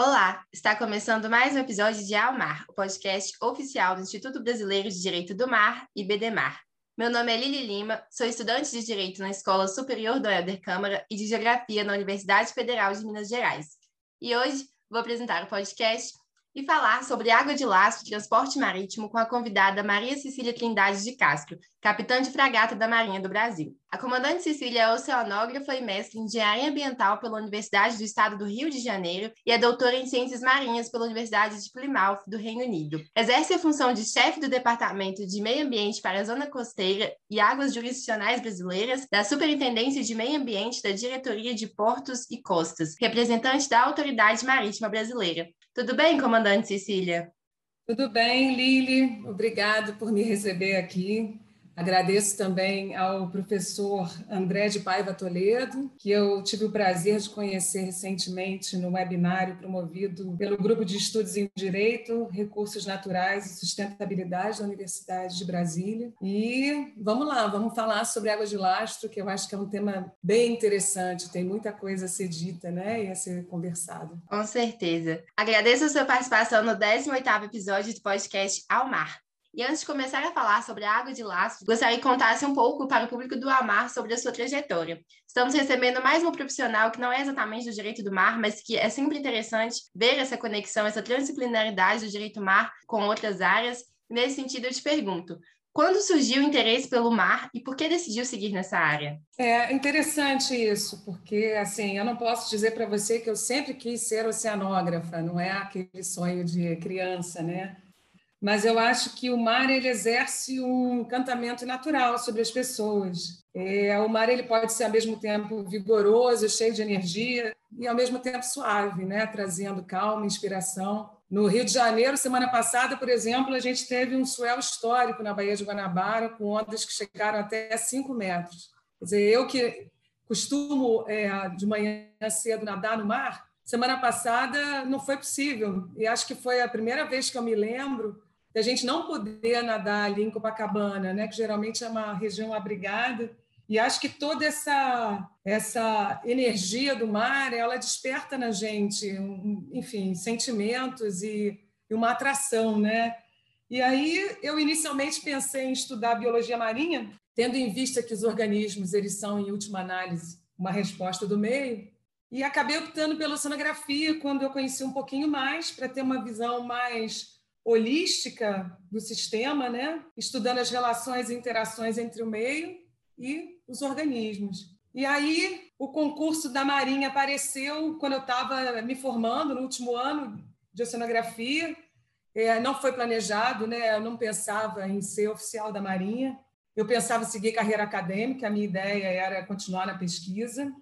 Olá, está começando mais um episódio de Almar, o podcast oficial do Instituto Brasileiro de Direito do Mar, IBDMAR. Meu nome é Lili Lima, sou estudante de Direito na Escola Superior do Helder Câmara e de Geografia na Universidade Federal de Minas Gerais. E hoje vou apresentar o podcast e falar sobre água de lastro e transporte marítimo com a convidada Maria Cecília Trindade de Castro, capitã de fragata da Marinha do Brasil. A comandante Cecília é oceanógrafa e mestre em engenharia ambiental pela Universidade do Estado do Rio de Janeiro e é doutora em ciências marinhas pela Universidade de Plymouth, do Reino Unido. Exerce a função de chefe do Departamento de Meio Ambiente para a Zona Costeira e Águas Jurisdicionais Brasileiras da Superintendência de Meio Ambiente da Diretoria de Portos e Costas, representante da Autoridade Marítima Brasileira. Tudo bem, comandante Cecília? Tudo bem, Lili. Obrigado por me receber aqui. Agradeço também ao professor André de Paiva Toledo, que eu tive o prazer de conhecer recentemente no webinário promovido pelo Grupo de Estudos em Direito, Recursos Naturais e Sustentabilidade da Universidade de Brasília. E vamos lá, vamos falar sobre água de lastro, que eu acho que é um tema bem interessante, tem muita coisa a ser dita né, e a ser conversada. Com certeza. Agradeço a sua participação no 18º episódio do podcast Ao Mar. E antes de começar a falar sobre a água de lastro, gostaria que contasse um pouco para o público do Amar sobre a sua trajetória. Estamos recebendo mais um profissional que não é exatamente do direito do mar, mas que é sempre interessante ver essa conexão, essa transdisciplinaridade do direito do mar com outras áreas. Nesse sentido, eu te pergunto, quando surgiu o interesse pelo mar e por que decidiu seguir nessa área? É interessante isso, porque assim, eu não posso dizer para você que eu sempre quis ser oceanógrafa, não é aquele sonho de criança, né? Mas eu acho que o mar ele exerce um encantamento natural sobre as pessoas. É, o mar ele pode ser ao mesmo tempo vigoroso, cheio de energia e ao mesmo tempo suave, né, trazendo calma, inspiração. No Rio de Janeiro, semana passada, por exemplo, a gente teve um swell histórico na Baía de Guanabara, com ondas que chegaram até 5 metros. Quer dizer, eu que costumo é, de manhã cedo nadar no mar, semana passada não foi possível. E acho que foi a primeira vez que eu me lembro da gente não poder nadar ali em Copacabana, né, que geralmente é uma região abrigada. E acho que toda essa essa energia do mar, ela desperta na gente, um, enfim, sentimentos e, e uma atração, né? E aí eu inicialmente pensei em estudar biologia marinha, tendo em vista que os organismos eles são em última análise uma resposta do meio, e acabei optando pela oceanografia quando eu conheci um pouquinho mais para ter uma visão mais holística do sistema, né? estudando as relações e interações entre o meio e os organismos. E aí o concurso da Marinha apareceu quando eu estava me formando no último ano de oceanografia. É, não foi planejado, né? eu não pensava em ser oficial da Marinha. Eu pensava em seguir carreira acadêmica, a minha ideia era continuar na pesquisa.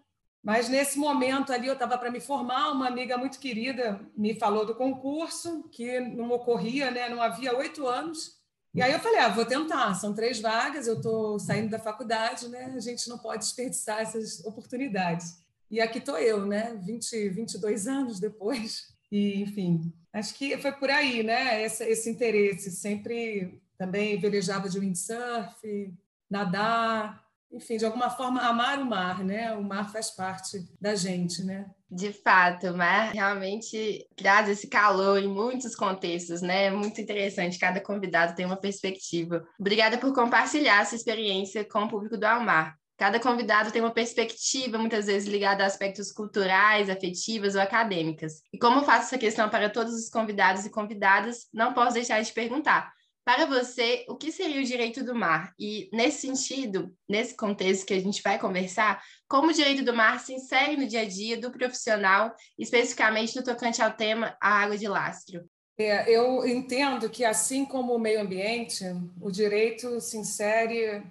Mas nesse momento ali eu estava para me formar, uma amiga muito querida me falou do concurso, que não ocorria, né? não havia oito anos. E aí eu falei, ah, vou tentar, são três vagas, eu estou saindo da faculdade, né? a gente não pode desperdiçar essas oportunidades. E aqui estou eu, né? 20, 22 anos depois. E, enfim, acho que foi por aí, né? Esse, esse interesse. Sempre também velejava de windsurf, nadar, enfim, de alguma forma, amar o mar, né? O mar faz parte da gente, né? De fato, o mar realmente traz esse calor em muitos contextos, né? É muito interessante, cada convidado tem uma perspectiva. Obrigada por compartilhar essa experiência com o público do Almar. Cada convidado tem uma perspectiva, muitas vezes ligada a aspectos culturais, afetivas ou acadêmicas. E como faço essa questão para todos os convidados e convidadas, não posso deixar de perguntar: para você, o que seria o direito do mar? E, nesse sentido, nesse contexto que a gente vai conversar, como o direito do mar se insere no dia a dia do profissional, especificamente no tocante ao tema a água de lastro? É, eu entendo que, assim como o meio ambiente, o direito se insere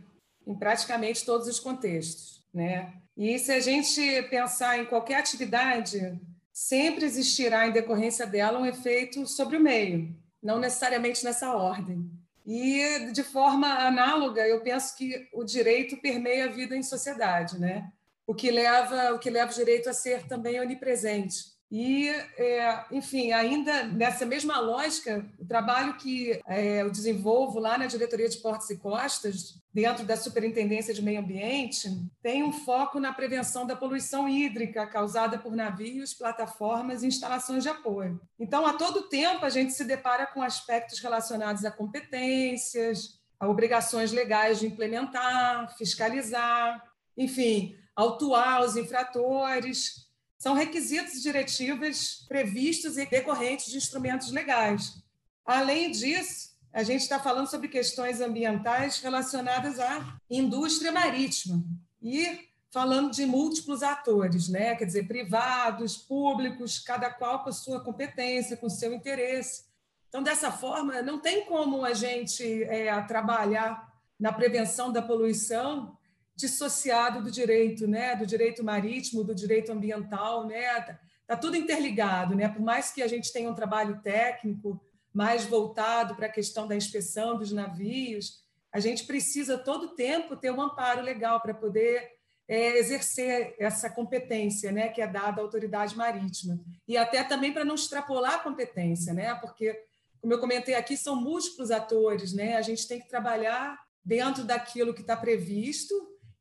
em praticamente todos os contextos. Né? E se a gente pensar em qualquer atividade, sempre existirá, em decorrência dela, um efeito sobre o meio não necessariamente nessa ordem. E, de forma análoga, eu penso que o direito permeia a vida em sociedade, né? o, que leva, o que leva o direito a ser também onipresente. E, é, enfim, ainda nessa mesma lógica, o trabalho que é, eu desenvolvo lá na Diretoria de Portos e Costas, dentro da Superintendência de Meio Ambiente, tem um foco na prevenção da poluição hídrica causada por navios, plataformas e instalações de apoio. Então, a todo tempo, a gente se depara com aspectos relacionados a competências, a obrigações legais de implementar, fiscalizar, enfim, autuar os infratores são requisitos diretivas previstos e decorrentes de instrumentos legais. Além disso, a gente está falando sobre questões ambientais relacionadas à indústria marítima e falando de múltiplos atores, né? quer dizer, privados, públicos, cada qual com sua competência, com seu interesse. Então, dessa forma, não tem como a gente é, trabalhar na prevenção da poluição dissociado do direito, né, do direito marítimo, do direito ambiental, né, tá, tá tudo interligado, né, por mais que a gente tenha um trabalho técnico mais voltado para a questão da inspeção dos navios, a gente precisa todo tempo ter um amparo legal para poder é, exercer essa competência, né, que é dada à autoridade marítima. E até também para não extrapolar a competência, né, porque como eu comentei aqui são múltiplos atores, né, a gente tem que trabalhar dentro daquilo que está previsto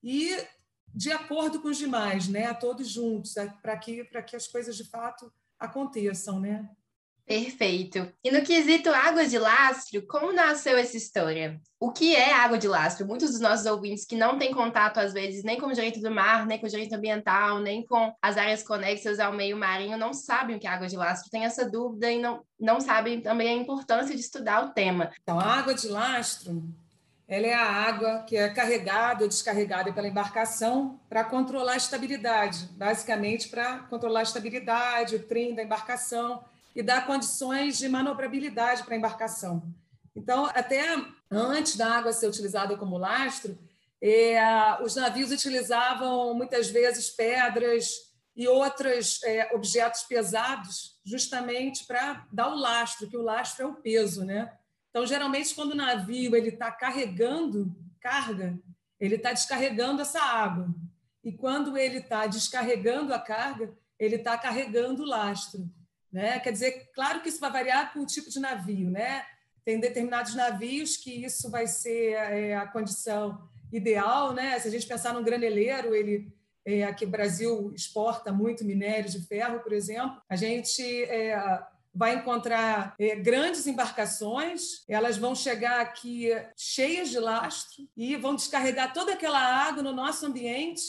e de acordo com os demais, né? Todos juntos, é, para que, que as coisas de fato aconteçam, né? Perfeito. E no quesito água de lastro, como nasceu essa história? O que é água de lastro? Muitos dos nossos ouvintes que não têm contato, às vezes, nem com o direito do mar, nem com o direito ambiental, nem com as áreas conexas ao meio marinho, não sabem o que é água de lastro, têm essa dúvida e não, não sabem também a importância de estudar o tema. Então, a água de lastro ela é a água que é carregada ou descarregada pela embarcação para controlar a estabilidade, basicamente para controlar a estabilidade, o trim da embarcação e dar condições de manobrabilidade para a embarcação. Então, até antes da água ser utilizada como lastro, é, os navios utilizavam muitas vezes pedras e outros é, objetos pesados justamente para dar o lastro, que o lastro é o peso, né? Então, geralmente, quando o navio ele está carregando carga, ele está descarregando essa água. E quando ele está descarregando a carga, ele está carregando o lastro. Né? Quer dizer, claro que isso vai variar com o tipo de navio. Né? Tem determinados navios que isso vai ser é, a condição ideal. Né? Se a gente pensar num graneleiro, ele é, aqui o Brasil exporta muito minério de ferro, por exemplo, a gente é, vai encontrar é, grandes embarcações, elas vão chegar aqui cheias de lastro e vão descarregar toda aquela água no nosso ambiente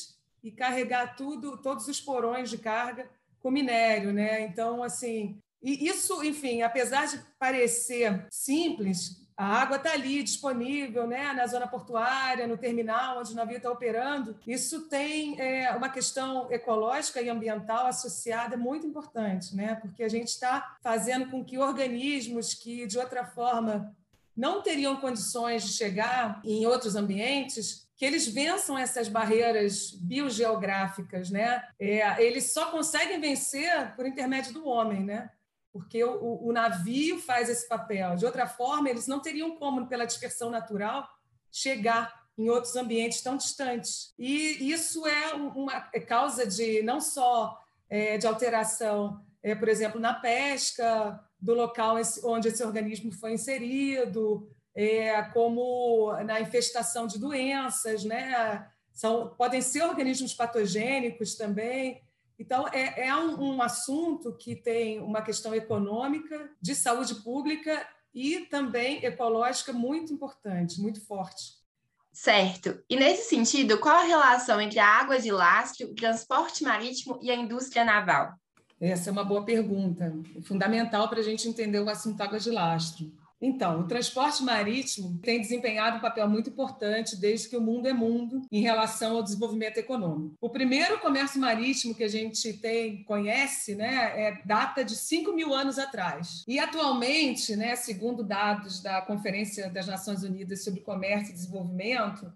e carregar tudo, todos os porões de carga com minério, né? Então, assim, e isso, enfim, apesar de parecer simples, a água está ali disponível né, na zona portuária, no terminal onde o navio está operando. Isso tem é, uma questão ecológica e ambiental associada muito importante, né? porque a gente está fazendo com que organismos que, de outra forma, não teriam condições de chegar em outros ambientes, que eles vençam essas barreiras biogeográficas, né? É, eles só conseguem vencer por intermédio do homem, né? Porque o, o, navio faz esse papel. De outra forma, eles não teriam como, pela dispersão natural, chegar em outros ambientes tão distantes. E isso é uma é causa de não só é, de alteração, é, por exemplo, na pesca do local onde esse organismo foi inserido, é, como na infestação de doenças, né? São, podem ser organismos patogênicos também. Então, é, é um, um assunto que tem uma questão econômica, de saúde pública e também ecológica muito importante, muito forte. Certo. E nesse sentido, qual a relação entre a água de lastro, o transporte marítimo e a indústria naval? Essa é uma boa pergunta, fundamental para a gente entender o assunto água de lastro. Então, o transporte marítimo tem desempenhado um papel muito importante desde que o mundo é mundo em relação ao desenvolvimento econômico. O primeiro comércio marítimo que a gente tem, conhece, né, é, data de 5 mil anos atrás. E atualmente, né, segundo dados da Conferência das Nações Unidas sobre Comércio e Desenvolvimento,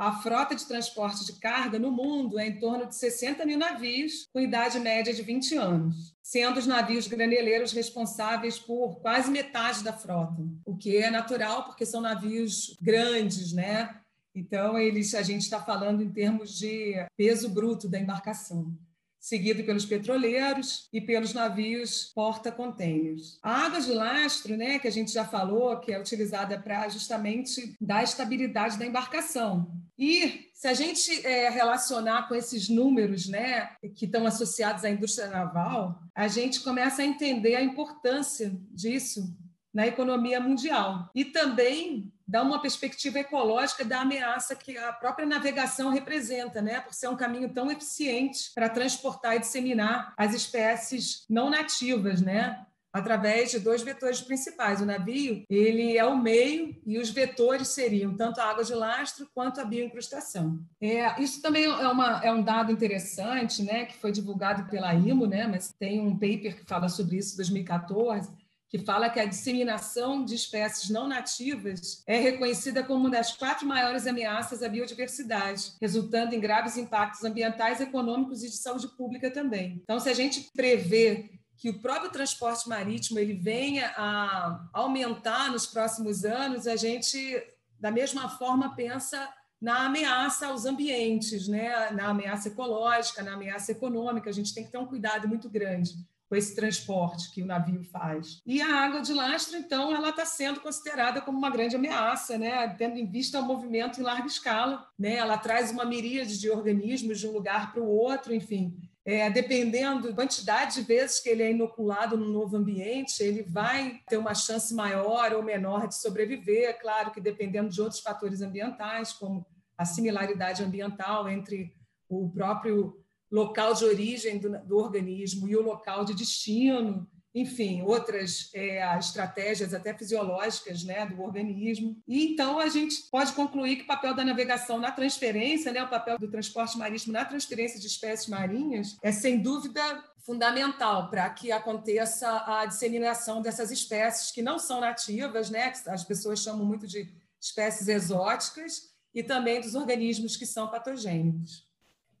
a frota de transporte de carga no mundo é em torno de 60 mil navios, com idade média de 20 anos, sendo os navios graneleiros responsáveis por quase metade da frota, o que é natural porque são navios grandes, né? Então, eles, a gente está falando em termos de peso bruto da embarcação. Seguido pelos petroleiros e pelos navios porta-contêineres. A água de lastro, né, que a gente já falou, que é utilizada para justamente dar estabilidade da embarcação. E se a gente é, relacionar com esses números né, que estão associados à indústria naval, a gente começa a entender a importância disso na economia mundial. E também dá uma perspectiva ecológica da ameaça que a própria navegação representa, né? por ser um caminho tão eficiente para transportar e disseminar as espécies não nativas, né? através de dois vetores principais. O navio ele é o meio e os vetores seriam tanto a água de lastro quanto a bioincrustação. É, isso também é, uma, é um dado interessante, né, que foi divulgado pela IMO, né, mas tem um paper que fala sobre isso em 2014, que fala que a disseminação de espécies não nativas é reconhecida como uma das quatro maiores ameaças à biodiversidade, resultando em graves impactos ambientais, econômicos e de saúde pública também. Então, se a gente prevê que o próprio transporte marítimo ele venha a aumentar nos próximos anos, a gente, da mesma forma, pensa na ameaça aos ambientes, né? na ameaça ecológica, na ameaça econômica. A gente tem que ter um cuidado muito grande com esse transporte que o navio faz. E a água de lastro, então, ela está sendo considerada como uma grande ameaça, né? tendo em vista o movimento em larga escala. Né? Ela traz uma miríade de organismos de um lugar para o outro, enfim. É, dependendo da quantidade de vezes que ele é inoculado no novo ambiente, ele vai ter uma chance maior ou menor de sobreviver. Claro que dependendo de outros fatores ambientais, como a similaridade ambiental entre o próprio local de origem do, do organismo e o local de destino, enfim, outras é, estratégias até fisiológicas né, do organismo. E então a gente pode concluir que o papel da navegação na transferência, né, o papel do transporte marítimo na transferência de espécies marinhas, é sem dúvida fundamental para que aconteça a disseminação dessas espécies que não são nativas, né, que as pessoas chamam muito de espécies exóticas, e também dos organismos que são patogênicos.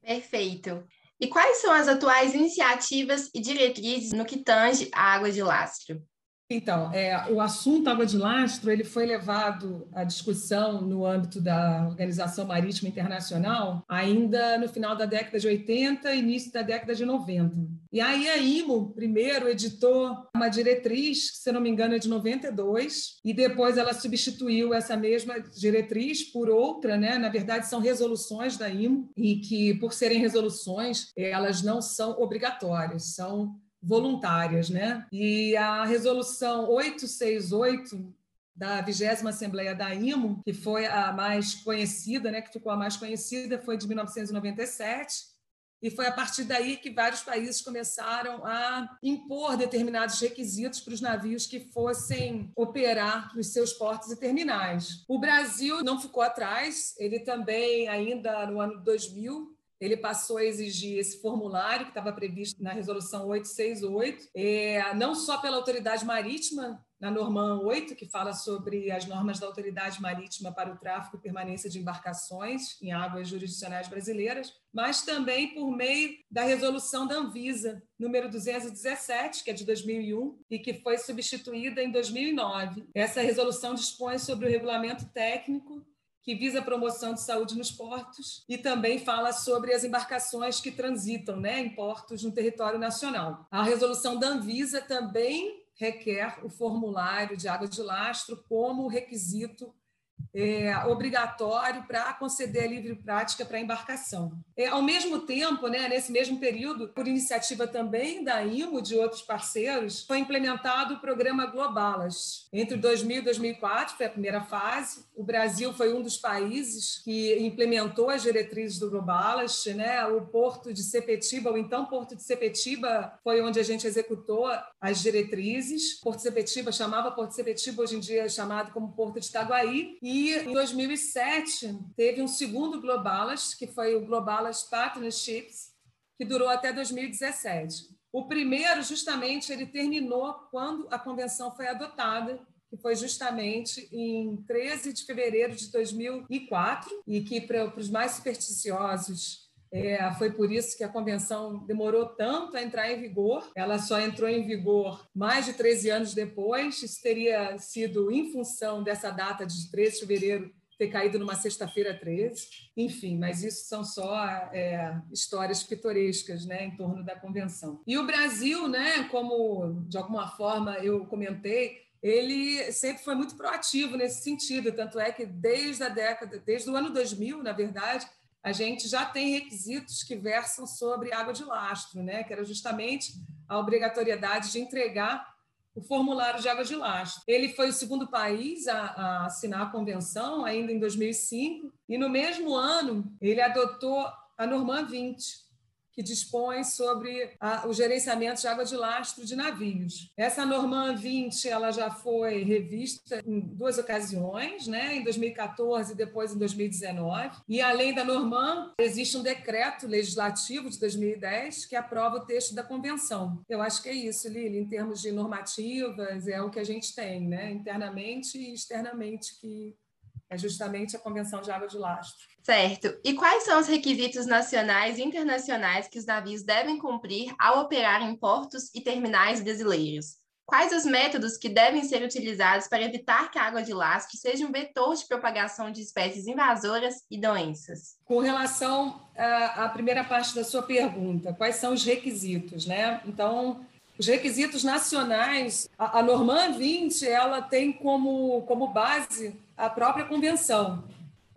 Perfeito. E quais são as atuais iniciativas e diretrizes no que tange à água de lastro? Então, é, o assunto água de lastro ele foi levado à discussão no âmbito da Organização Marítima Internacional ainda no final da década de 80 e início da década de 90. E aí a IMO, primeiro, editou uma diretriz, que, se não me engano, é de 92, e depois ela substituiu essa mesma diretriz por outra, né? Na verdade, são resoluções da IMO, e que, por serem resoluções, elas não são obrigatórias, são voluntárias, né? E a resolução 868 da 20 Assembleia da IMO, que foi a mais conhecida, né, que ficou a mais conhecida, foi de 1997, e foi a partir daí que vários países começaram a impor determinados requisitos para os navios que fossem operar nos seus portos e terminais. O Brasil não ficou atrás, ele também, ainda no ano 2000, ele passou a exigir esse formulário que estava previsto na resolução 868, é, não só pela autoridade marítima, na norma 8, que fala sobre as normas da autoridade marítima para o tráfico e permanência de embarcações em águas jurisdicionais brasileiras, mas também por meio da resolução da Anvisa, número 217, que é de 2001 e que foi substituída em 2009. Essa resolução dispõe sobre o regulamento técnico que visa a promoção de saúde nos portos e também fala sobre as embarcações que transitam né, em portos no território nacional. A resolução da Anvisa também requer o formulário de água de lastro como requisito é, obrigatório para conceder a livre prática para embarcação. É, ao mesmo tempo, né, nesse mesmo período, por iniciativa também da IMO, de outros parceiros, foi implementado o programa Globalas. Entre 2000 e 2004, foi a primeira fase, o Brasil foi um dos países que implementou as diretrizes do Globalas. Né? O porto de Sepetiba, o então porto de Sepetiba, foi onde a gente executou as diretrizes. Porto de Sepetiba chamava Porto de Sepetiba, hoje em dia é chamado como Porto de Itaguaí, e e em 2007 teve um segundo Globalas, que foi o Globalas Partnerships, que durou até 2017. O primeiro, justamente, ele terminou quando a convenção foi adotada, que foi justamente em 13 de fevereiro de 2004, e que para os mais supersticiosos é, foi por isso que a convenção demorou tanto a entrar em vigor. Ela só entrou em vigor mais de 13 anos depois. Isso teria sido em função dessa data de 13 de fevereiro ter caído numa sexta-feira 13, enfim, mas isso são só é, histórias pitorescas né, em torno da convenção. E o Brasil, né, como de alguma forma eu comentei, ele sempre foi muito proativo nesse sentido, tanto é que desde a década, desde o ano 2000, na verdade, a gente já tem requisitos que versam sobre água de lastro, né, que era justamente a obrigatoriedade de entregar o formulário de água de lastro. Ele foi o segundo país a, a, assinar a convenção, ainda em 2005, e no mesmo ano ele adotou a Norma 20, que dispõe sobre a, o gerenciamento de água de lastro de navios. Essa Norma 20 ela já foi revista em duas ocasiões, né? em 2014 e depois em 2019. E além da Norma, existe um decreto legislativo de 2010 que aprova o texto da convenção. Eu acho que é isso, Lili, em termos de normativas, é o que a gente tem, né? internamente e externamente, que é justamente a Convenção de Água de Lastro. Certo. E quais são os requisitos nacionais e internacionais que os navios devem cumprir ao operar em portos e terminais brasileiros? Quais os métodos que devem ser utilizados para evitar que a água de lastro seja um vetor de propagação de espécies invasoras e doenças? Com relação à primeira parte da sua pergunta, quais são os requisitos, né? Então, os requisitos nacionais, a, a Norman 20, ela tem como, como base a própria convenção.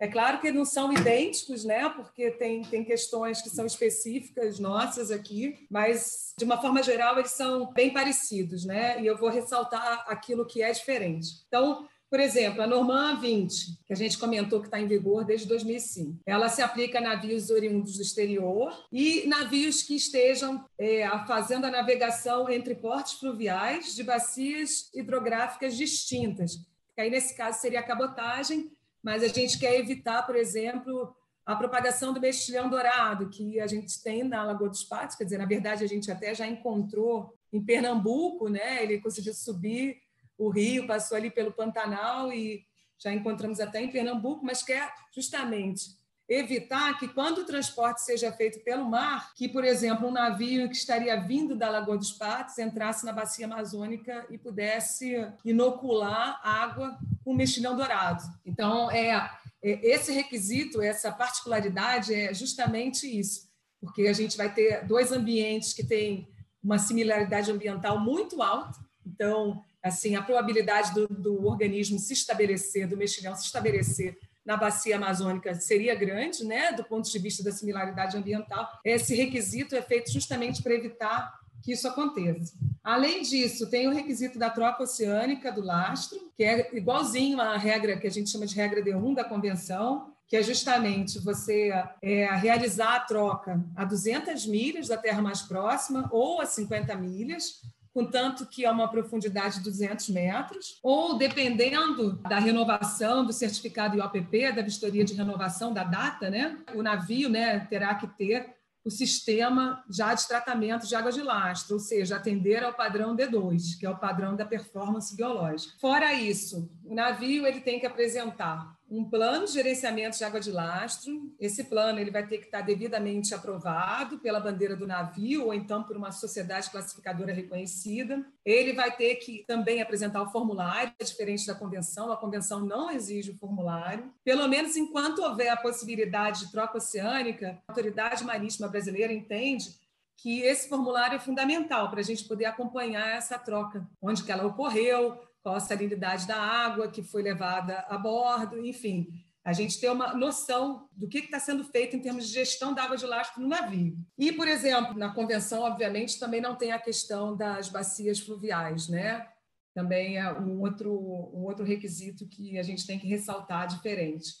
É claro que não são idênticos, né? Porque tem, tem questões que são específicas nossas aqui, mas de uma forma geral eles são bem parecidos, né? E eu vou ressaltar aquilo que é diferente. Então, por exemplo, a Norma 20, que a gente comentou que está em vigor desde 2005, ela se aplica a navios oriundos do exterior e navios que estejam é, fazendo a navegação entre portos fluviais de bacias hidrográficas distintas. Aí, nesse caso, seria a cabotagem, mas a gente quer evitar, por exemplo, a propagação do mexilhão dourado, que a gente tem na Lagoa dos Patos, quer dizer, na verdade, a gente até já encontrou em Pernambuco, né? ele conseguiu subir o rio, passou ali pelo Pantanal e já encontramos até em Pernambuco, mas quer justamente evitar que quando o transporte seja feito pelo mar, que, por exemplo, um navio que estaria vindo da Lagoa dos Patos entrasse na bacia amazônica e pudesse inocular água com mexilhão dourado. Então, é, é esse requisito, essa particularidade é justamente isso, porque a gente vai ter dois ambientes que têm uma similaridade ambiental muito alta, então assim, a probabilidade do, do organismo se estabelecer, do mexilhão se estabelecer na bacia amazônica seria grande, né, do ponto de vista da similaridade ambiental. Esse requisito é feito justamente para evitar que isso aconteça. Além disso, tem o requisito da troca oceânica do lastro, que é igualzinho à regra que a gente chama de regra D1 da convenção, que é justamente você é, realizar a troca a 200 milhas da terra mais próxima ou a 50 milhas, contanto que é uma profundidade de 200 metros, ou dependendo da renovação do certificado IOPP, da vistoria de renovação da data, né, o navio né, terá que ter o sistema já de tratamento de água de lastro, ou seja, atender ao padrão D2, que é o padrão da performance biológica. Fora isso, o navio ele tem que apresentar um plano de gerenciamento de água de lastro. Esse plano ele vai ter que estar devidamente aprovado pela bandeira do navio ou então por uma sociedade classificadora reconhecida. Ele vai ter que também apresentar o formulário, é diferente da convenção. A convenção não exige o formulário. Pelo menos enquanto houver a possibilidade de troca oceânica, a autoridade marítima brasileira entende que esse formulário é fundamental para a gente poder acompanhar essa troca, onde que ela ocorreu, qual a salinidade da água que foi levada a bordo, enfim, a gente ter uma noção do que está sendo feito em termos de gestão da água de lastro no navio. E, por exemplo, na convenção, obviamente, também não tem a questão das bacias fluviais, né? Também é um outro, um outro requisito que a gente tem que ressaltar diferente.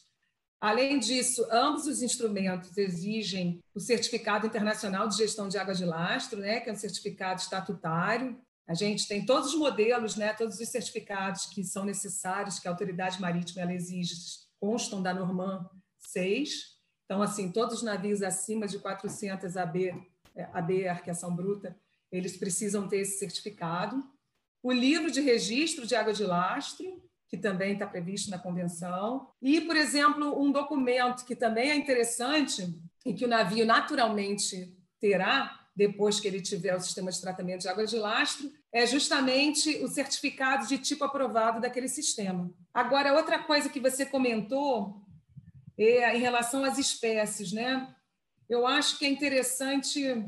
Além disso, ambos os instrumentos exigem o certificado internacional de gestão de água de lastro, né, que é um certificado estatutário, a gente tem todos os modelos, né, todos os certificados que são necessários, que a autoridade marítima ela exige, constam da Norman 6. Então, assim, todos os navios acima de 400 AB, AB arqueação bruta, eles precisam ter esse certificado. O livro de registro de água de lastro, que também está previsto na convenção. E, por exemplo, um documento que também é interessante e que o navio naturalmente terá, depois que ele tiver o sistema de tratamento de água de lastro, é justamente o certificado de tipo aprovado daquele sistema. Agora, outra coisa que você comentou é em relação às espécies, né? Eu acho que é interessante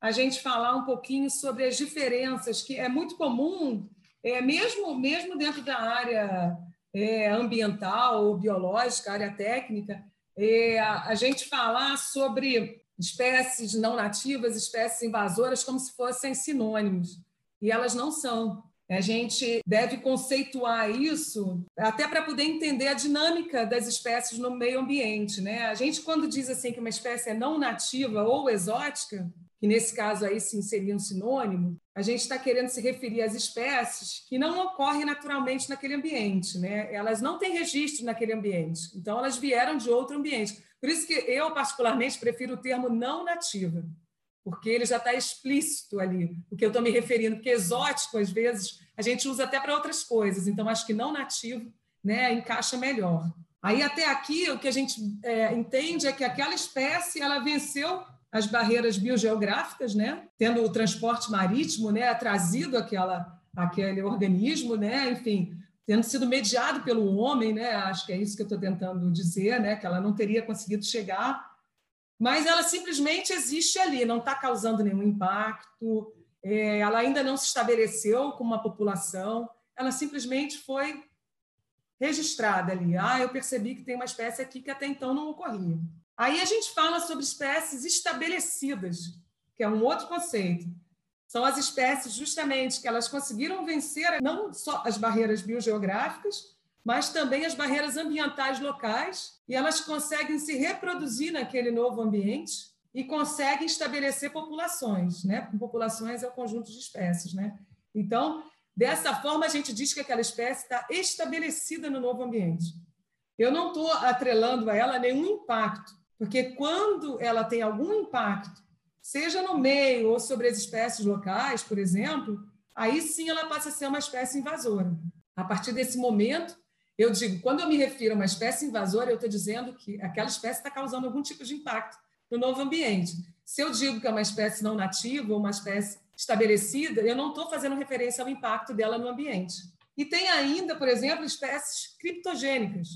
a gente falar um pouquinho sobre as diferenças, que é muito comum, é, mesmo, mesmo dentro da área é, ambiental ou biológica, área técnica, é, a gente falar sobre espécies não nativas, espécies invasoras, como se fossem sinônimos. E elas não são. A gente deve conceituar isso até para poder entender a dinâmica das espécies no meio ambiente. Né? A gente, quando diz assim que uma espécie é não nativa ou exótica, que nesse caso aí sim seria um sinônimo, a gente está querendo se referir às espécies que não ocorrem naturalmente naquele ambiente, né? Elas não têm registro naquele ambiente, então elas vieram de outro ambiente. Por isso que eu, particularmente, prefiro o termo não nativa, porque ele já está explícito ali, o que eu estou me referindo, porque exótico, às vezes, a gente usa até para outras coisas, então acho que não nativo né, encaixa melhor. Aí, até aqui, o que a gente é, entende é que aquela espécie ela venceu as barreiras biogeográficas, né, tendo o transporte marítimo né, trazido aquela, aquele organismo, né, enfim, tendo sido mediado pelo homem, né? Acho que é isso que eu estou tentando dizer, né? Que ela não teria conseguido chegar, mas ela simplesmente existe ali, não está causando nenhum impacto, é, ela ainda não se estabeleceu com uma população, ela simplesmente foi registrada ali. Ah, eu percebi que tem uma espécie aqui que até então não ocorria. Aí a gente fala sobre espécies estabelecidas, que é um outro conceito. São as espécies justamente que elas conseguiram vencer não só as barreiras biogeográficas, mas também as barreiras ambientais locais, e elas conseguem se reproduzir naquele novo ambiente e conseguem estabelecer populações, né? Populações é o conjunto de espécies, né? Então, dessa forma a gente diz que aquela espécie está estabelecida no novo ambiente. Eu não estou atrelando a ela nenhum impacto, porque quando ela tem algum impacto seja no meio ou sobre as espécies locais, por exemplo, aí sim ela passa a ser uma espécie invasora. A partir desse momento, eu digo, quando eu me refiro a uma espécie invasora, eu estou dizendo que aquela espécie está causando algum tipo de impacto no novo ambiente. Se eu digo que é uma espécie não nativa ou uma espécie estabelecida, eu não estou fazendo referência ao impacto dela no ambiente. E tem ainda, por exemplo, espécies criptogênicas,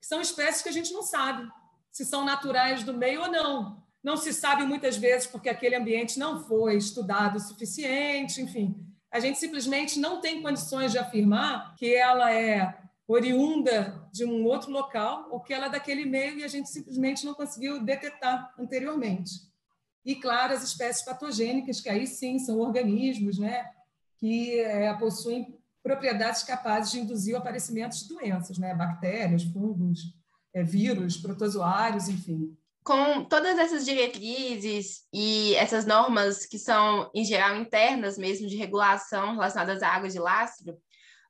que são espécies que a gente não sabe se são naturais do meio ou não não se sabe muitas vezes porque aquele ambiente não foi estudado o suficiente, enfim. A gente simplesmente não tem condições de afirmar que ela é oriunda de um outro local ou que ela é daquele meio e a gente simplesmente não conseguiu detectar anteriormente. E, claro, as espécies patogênicas, que aí sim são organismos né, que é, possuem propriedades capazes de induzir o aparecimento de doenças, né, bactérias, fungos, é, vírus, protozoários, enfim com todas essas diretrizes e essas normas que são, em geral, internas mesmo de regulação relacionadas à água de lastro,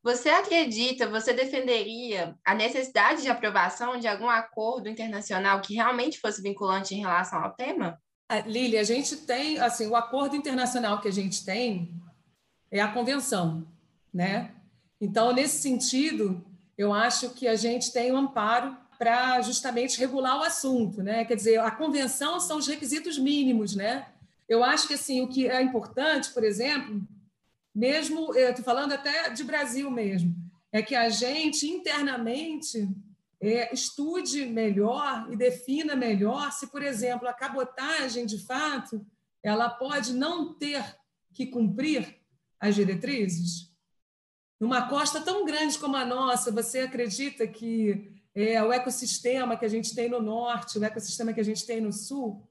você acredita, você defenderia a necessidade de aprovação de algum acordo internacional que realmente fosse vinculante em relação ao tema? Ah, Lili, a gente tem, assim, o acordo internacional que a gente tem é a convenção, né? Então, nesse sentido, eu acho que a gente tem um amparo para justamente regular o assunto, né? Quer dizer, a convenção são os requisitos mínimos, né? Eu acho que assim o que é importante, por exemplo, mesmo estou falando até de Brasil mesmo, é que a gente internamente é, estude melhor e defina melhor se, por exemplo, a cabotagem de fato ela pode não ter que cumprir as diretrizes. Numa costa tão grande como a nossa, você acredita que é, o ecossistema que a gente tem no norte, o ecossistema que a gente tem no sul,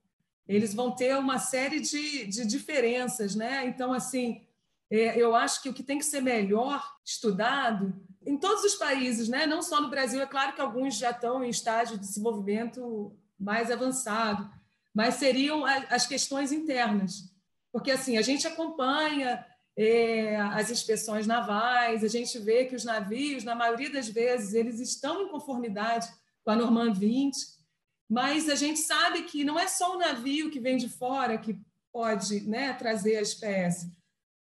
eles vão ter uma série de, de diferenças, né? Então, assim, é, eu acho que o que tem que ser melhor estudado em todos os países, né? Não só no Brasil, é claro que alguns já estão em estágio de desenvolvimento mais avançado, mas seriam as questões internas, porque assim a gente acompanha é, as inspeções navais, a gente vê que os navios, na maioria das vezes, eles estão em conformidade com a Norman 20, mas a gente sabe que não é só o navio que vem de fora que pode né, trazer a espécie.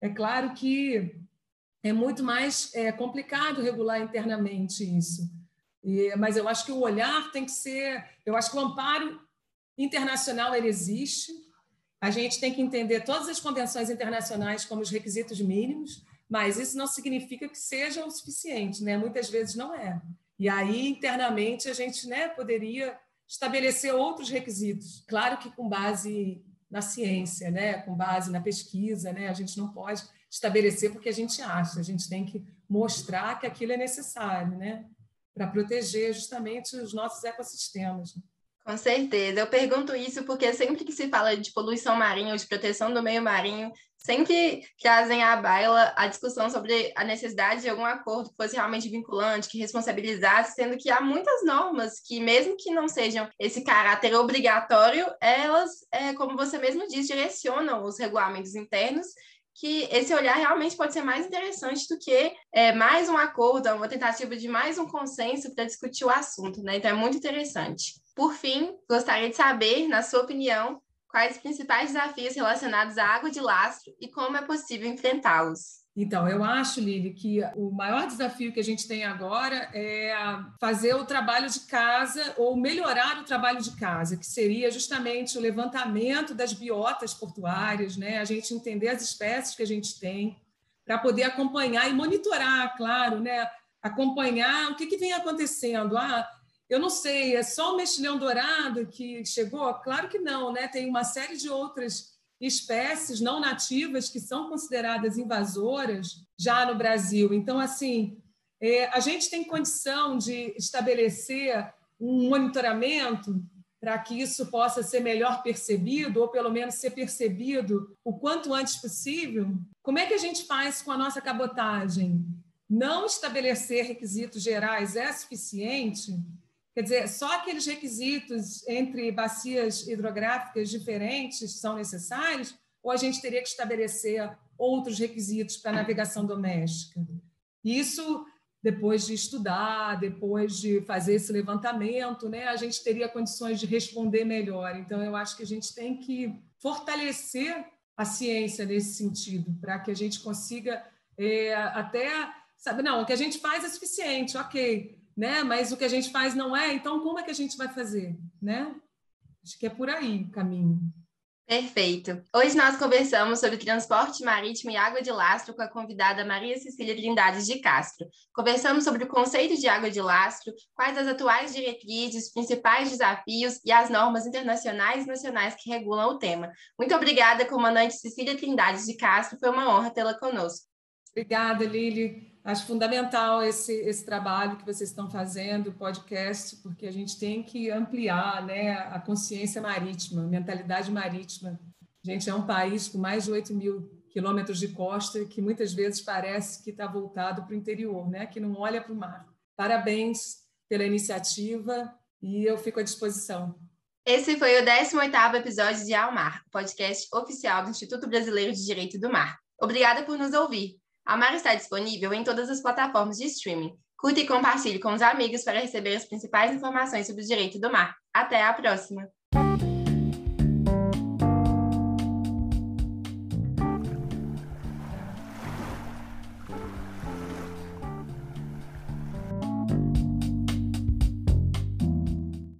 É claro que é muito mais é, complicado regular internamente isso. E, mas eu acho que o olhar tem que ser. Eu acho que o amparo internacional ele existe, A gente tem que entender todas as convenções internacionais como os requisitos mínimos, mas isso não significa que seja o suficiente, né? Muitas vezes não é. E aí, internamente, a gente né, poderia estabelecer outros requisitos, claro que com base na ciência, né? com base na pesquisa, né? a gente não pode estabelecer porque a gente acha, a gente tem que mostrar que aquilo é necessário né? para proteger justamente os nossos ecossistemas. Com certeza. Eu pergunto isso porque sempre que se fala de poluição marinha ou de proteção do meio marinho, sempre trazem à baila a discussão sobre a necessidade de algum acordo que fosse realmente vinculante, que responsabilizasse, sendo que há muitas normas que, mesmo que não sejam esse caráter obrigatório, elas, é, como você mesmo diz, direcionam os regulamentos internos que esse olhar realmente pode ser mais interessante do que é, mais um acordo, uma tentativa de mais um consenso para discutir o assunto, né? Então é muito interessante. Por fim, gostaria de saber, na sua opinião, quais os principais desafios relacionados à água de lastro e como é possível enfrentá-los. Então, eu acho, Lili, que o maior desafio que a gente tem agora é fazer o trabalho de casa ou melhorar o trabalho de casa, que seria justamente o levantamento das biotas portuárias, né? a gente entender as espécies que a gente tem, para poder acompanhar e monitorar, claro, né? acompanhar o que, que vem acontecendo. Ah, eu não sei, é só o mexilhão dourado que chegou? Claro que não, né? Tem uma série de outras espécies não nativas que são consideradas invasoras já no Brasil. Então, assim, é, a gente tem condição de estabelecer um monitoramento para que isso possa ser melhor percebido, ou pelo menos ser percebido o quanto antes possível? Como é que a gente faz com a nossa cabotagem? Não estabelecer requisitos gerais é suficiente? Quer dizer, só aqueles requisitos entre bacias hidrográficas diferentes são necessários? Ou a gente teria que estabelecer outros requisitos para navegação doméstica? Isso, depois de estudar, depois de fazer esse levantamento, né, a gente teria condições de responder melhor. Então, eu acho que a gente tem que fortalecer a ciência nesse sentido, para que a gente consiga é, até. Sabe, não, o que a gente faz é suficiente, ok né? Mas o que a gente faz não é, então como é que a gente vai fazer, né? Acho que é por aí o caminho. Perfeito. Hoje nós conversamos sobre transporte marítimo e água de lastro com a convidada Maria Cecília Trindades de Castro. Conversamos sobre o conceito de água de lastro, quais as atuais diretrizes, principais desafios e as normas internacionais e nacionais que regulam o tema. Muito obrigada, comandante Cecília Trindades de Castro. Foi uma honra tê-la conosco. Obrigada, Lili. Acho fundamental esse, esse trabalho que vocês estão fazendo, o podcast, porque a gente tem que ampliar né, a consciência marítima, a mentalidade marítima. A gente é um país com mais de 8 mil quilômetros de costa que muitas vezes parece que está voltado para o interior, né, que não olha para o mar. Parabéns pela iniciativa e eu fico à disposição. Esse foi o 18º episódio de Almar, podcast oficial do Instituto Brasileiro de Direito do Mar. Obrigada por nos ouvir. A Mar está disponível em todas as plataformas de streaming. Curta e compartilhe com os amigos para receber as principais informações sobre o direito do mar. Até a próxima!